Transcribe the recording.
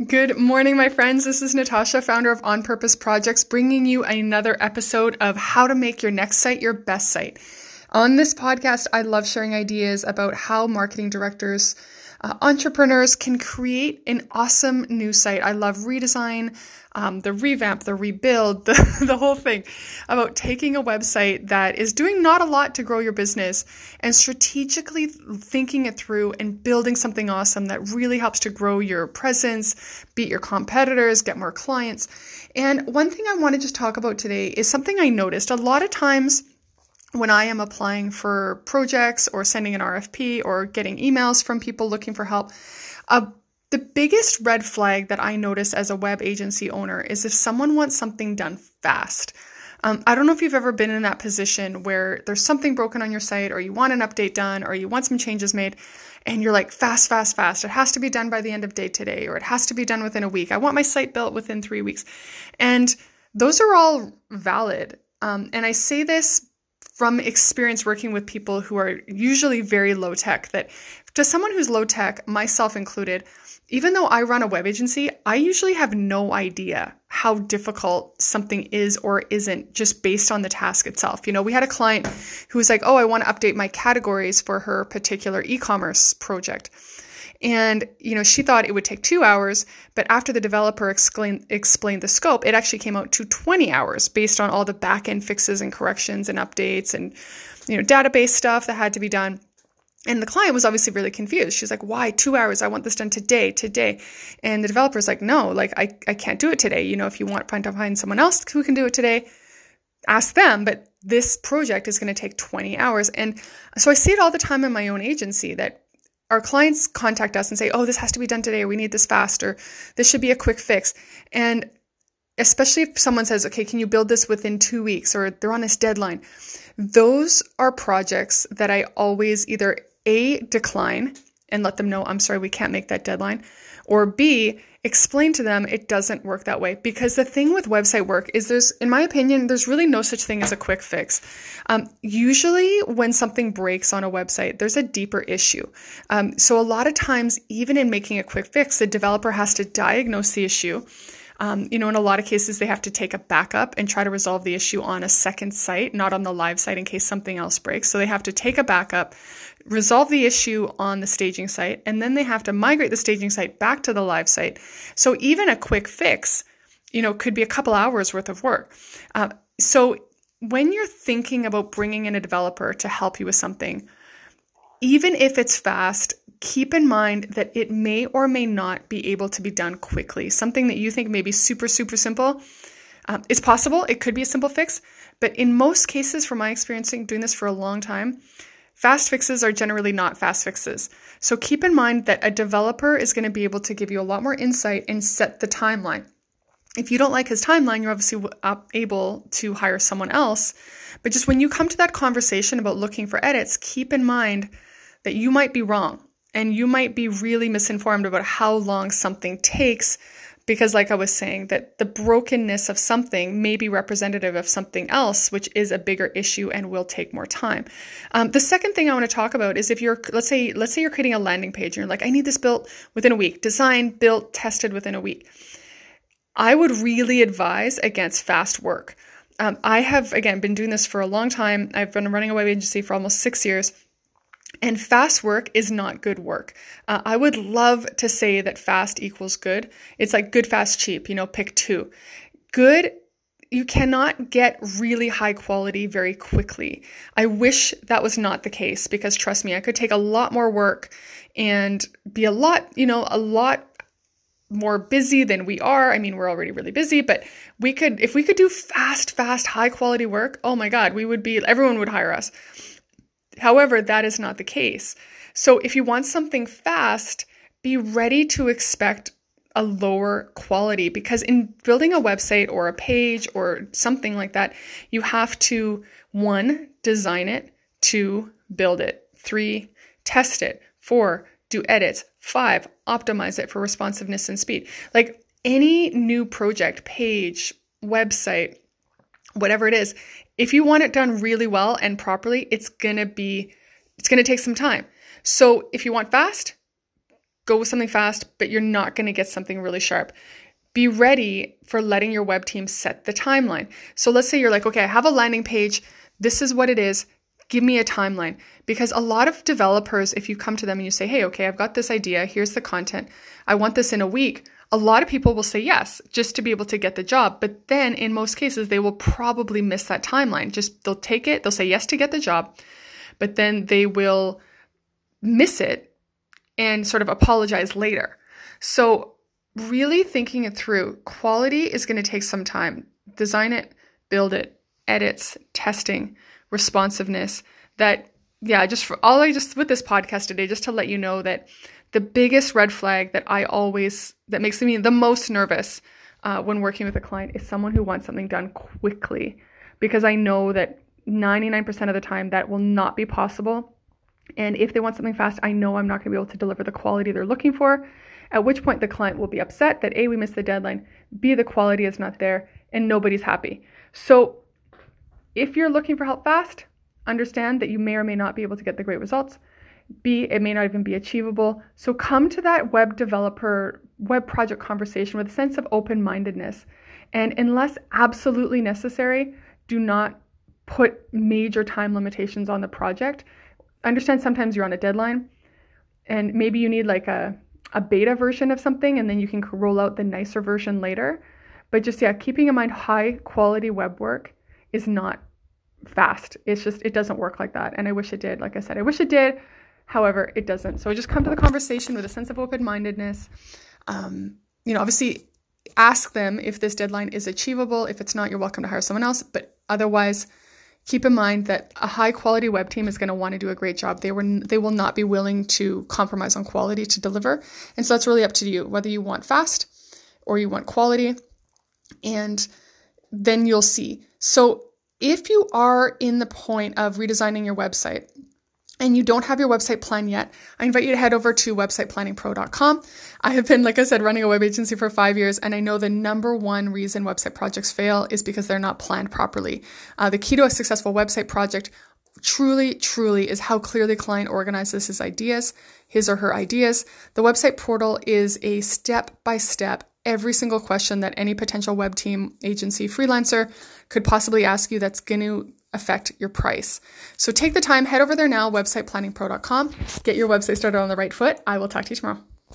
Good morning, my friends. This is Natasha, founder of On Purpose Projects, bringing you another episode of how to make your next site your best site. On this podcast, I love sharing ideas about how marketing directors uh, entrepreneurs can create an awesome new site. I love redesign, um, the revamp, the rebuild, the, the whole thing about taking a website that is doing not a lot to grow your business and strategically thinking it through and building something awesome that really helps to grow your presence, beat your competitors, get more clients. And one thing I want to just talk about today is something I noticed a lot of times when I am applying for projects or sending an RFP or getting emails from people looking for help, uh, the biggest red flag that I notice as a web agency owner is if someone wants something done fast. Um, I don't know if you've ever been in that position where there's something broken on your site or you want an update done or you want some changes made and you're like fast, fast, fast. It has to be done by the end of day today or it has to be done within a week. I want my site built within three weeks. And those are all valid. Um, and I say this from experience working with people who are usually very low tech that to someone who's low tech, myself included, even though I run a web agency, I usually have no idea how difficult something is or isn't just based on the task itself. You know, we had a client who was like, Oh, I want to update my categories for her particular e commerce project. And, you know, she thought it would take two hours, but after the developer explain, explained the scope, it actually came out to 20 hours based on all the back end fixes and corrections and updates and, you know, database stuff that had to be done. And the client was obviously really confused. She's like, why two hours? I want this done today, today. And the developer's like, no, like I, I can't do it today. You know, if you want to find someone else who can do it today, ask them. But this project is going to take 20 hours. And so I see it all the time in my own agency that our clients contact us and say, oh, this has to be done today, we need this fast, or this should be a quick fix. And especially if someone says, okay, can you build this within two weeks, or they're on this deadline, those are projects that I always either A, decline and let them know, I'm sorry, we can't make that deadline, or B, explain to them it doesn't work that way. Because the thing with website work is there's, in my opinion, there's really no such thing as a quick fix. Um, usually, when something breaks on a website, there's a deeper issue. Um, so, a lot of times, even in making a quick fix, the developer has to diagnose the issue. Um, you know, in a lot of cases, they have to take a backup and try to resolve the issue on a second site, not on the live site in case something else breaks. So they have to take a backup, resolve the issue on the staging site, and then they have to migrate the staging site back to the live site. So even a quick fix, you know, could be a couple hours worth of work. Uh, so when you're thinking about bringing in a developer to help you with something, even if it's fast, keep in mind that it may or may not be able to be done quickly. Something that you think may be super, super simple. Um, it's possible, it could be a simple fix, but in most cases, from my experience doing this for a long time, Fast fixes are generally not fast fixes. So keep in mind that a developer is going to be able to give you a lot more insight and set the timeline. If you don't like his timeline, you're obviously able to hire someone else. But just when you come to that conversation about looking for edits, keep in mind that you might be wrong and you might be really misinformed about how long something takes because like i was saying that the brokenness of something may be representative of something else which is a bigger issue and will take more time. Um, the second thing i want to talk about is if you're let's say let's say you're creating a landing page and you're like i need this built within a week. Designed built tested within a week. I would really advise against fast work. Um, i have again been doing this for a long time. I've been running a web agency for almost six years and fast work is not good work. Uh, I would love to say that fast equals good. It's like good, fast, cheap, you know, pick two. Good, you cannot get really high quality very quickly. I wish that was not the case because trust me, I could take a lot more work and be a lot, you know, a lot more busy than we are. I mean, we're already really busy, but we could, if we could do fast, fast, high quality work, oh my God, we would be, everyone would hire us. However, that is not the case. So if you want something fast, be ready to expect a lower quality because in building a website or a page or something like that, you have to one, design it, two, build it, three, test it, four, do edits, five, optimize it for responsiveness and speed. Like any new project, page, website, whatever it is, if you want it done really well and properly, it's going to be it's going to take some time. So if you want fast, go with something fast, but you're not going to get something really sharp. Be ready for letting your web team set the timeline. So let's say you're like, okay, I have a landing page. This is what it is. Give me a timeline. Because a lot of developers, if you come to them and you say, hey, okay, I've got this idea. Here's the content. I want this in a week. A lot of people will say yes, just to be able to get the job. But then in most cases, they will probably miss that timeline. Just they'll take it, they'll say yes to get the job, but then they will miss it and sort of apologize later. So, really thinking it through, quality is going to take some time. Design it, build it, edits, testing, responsiveness. That, yeah, just for all I just with this podcast today, just to let you know that the biggest red flag that I always, that makes me the most nervous uh, when working with a client is someone who wants something done quickly because I know that 99% of the time that will not be possible. And if they want something fast, I know I'm not going to be able to deliver the quality they're looking for, at which point the client will be upset that A, we missed the deadline, B, the quality is not there, and nobody's happy. So if you're looking for help fast, understand that you may or may not be able to get the great results. B, it may not even be achievable. So come to that web developer, web project conversation with a sense of open mindedness. And unless absolutely necessary, do not put major time limitations on the project. Understand sometimes you're on a deadline and maybe you need like a, a beta version of something and then you can roll out the nicer version later. But just, yeah, keeping in mind high quality web work is not fast. It's just, it doesn't work like that. And I wish it did. Like I said, I wish it did. However, it doesn't. So I just come to the conversation with a sense of open mindedness. Um, you know, obviously ask them if this deadline is achievable. If it's not, you're welcome to hire someone else. But otherwise, keep in mind that a high quality web team is going to want to do a great job. They were they will not be willing to compromise on quality to deliver. And so that's really up to you whether you want fast or you want quality. And then you'll see. So if you are in the point of redesigning your website, and you don't have your website plan yet, I invite you to head over to websiteplanningpro.com. I have been, like I said, running a web agency for five years, and I know the number one reason website projects fail is because they're not planned properly. Uh, the key to a successful website project truly, truly is how clearly client organizes his ideas, his or her ideas. The website portal is a step by step every single question that any potential web team, agency, freelancer could possibly ask you that's going to affect your price. So take the time, head over there now, websiteplanningpro.com, get your website started on the right foot. I will talk to you tomorrow.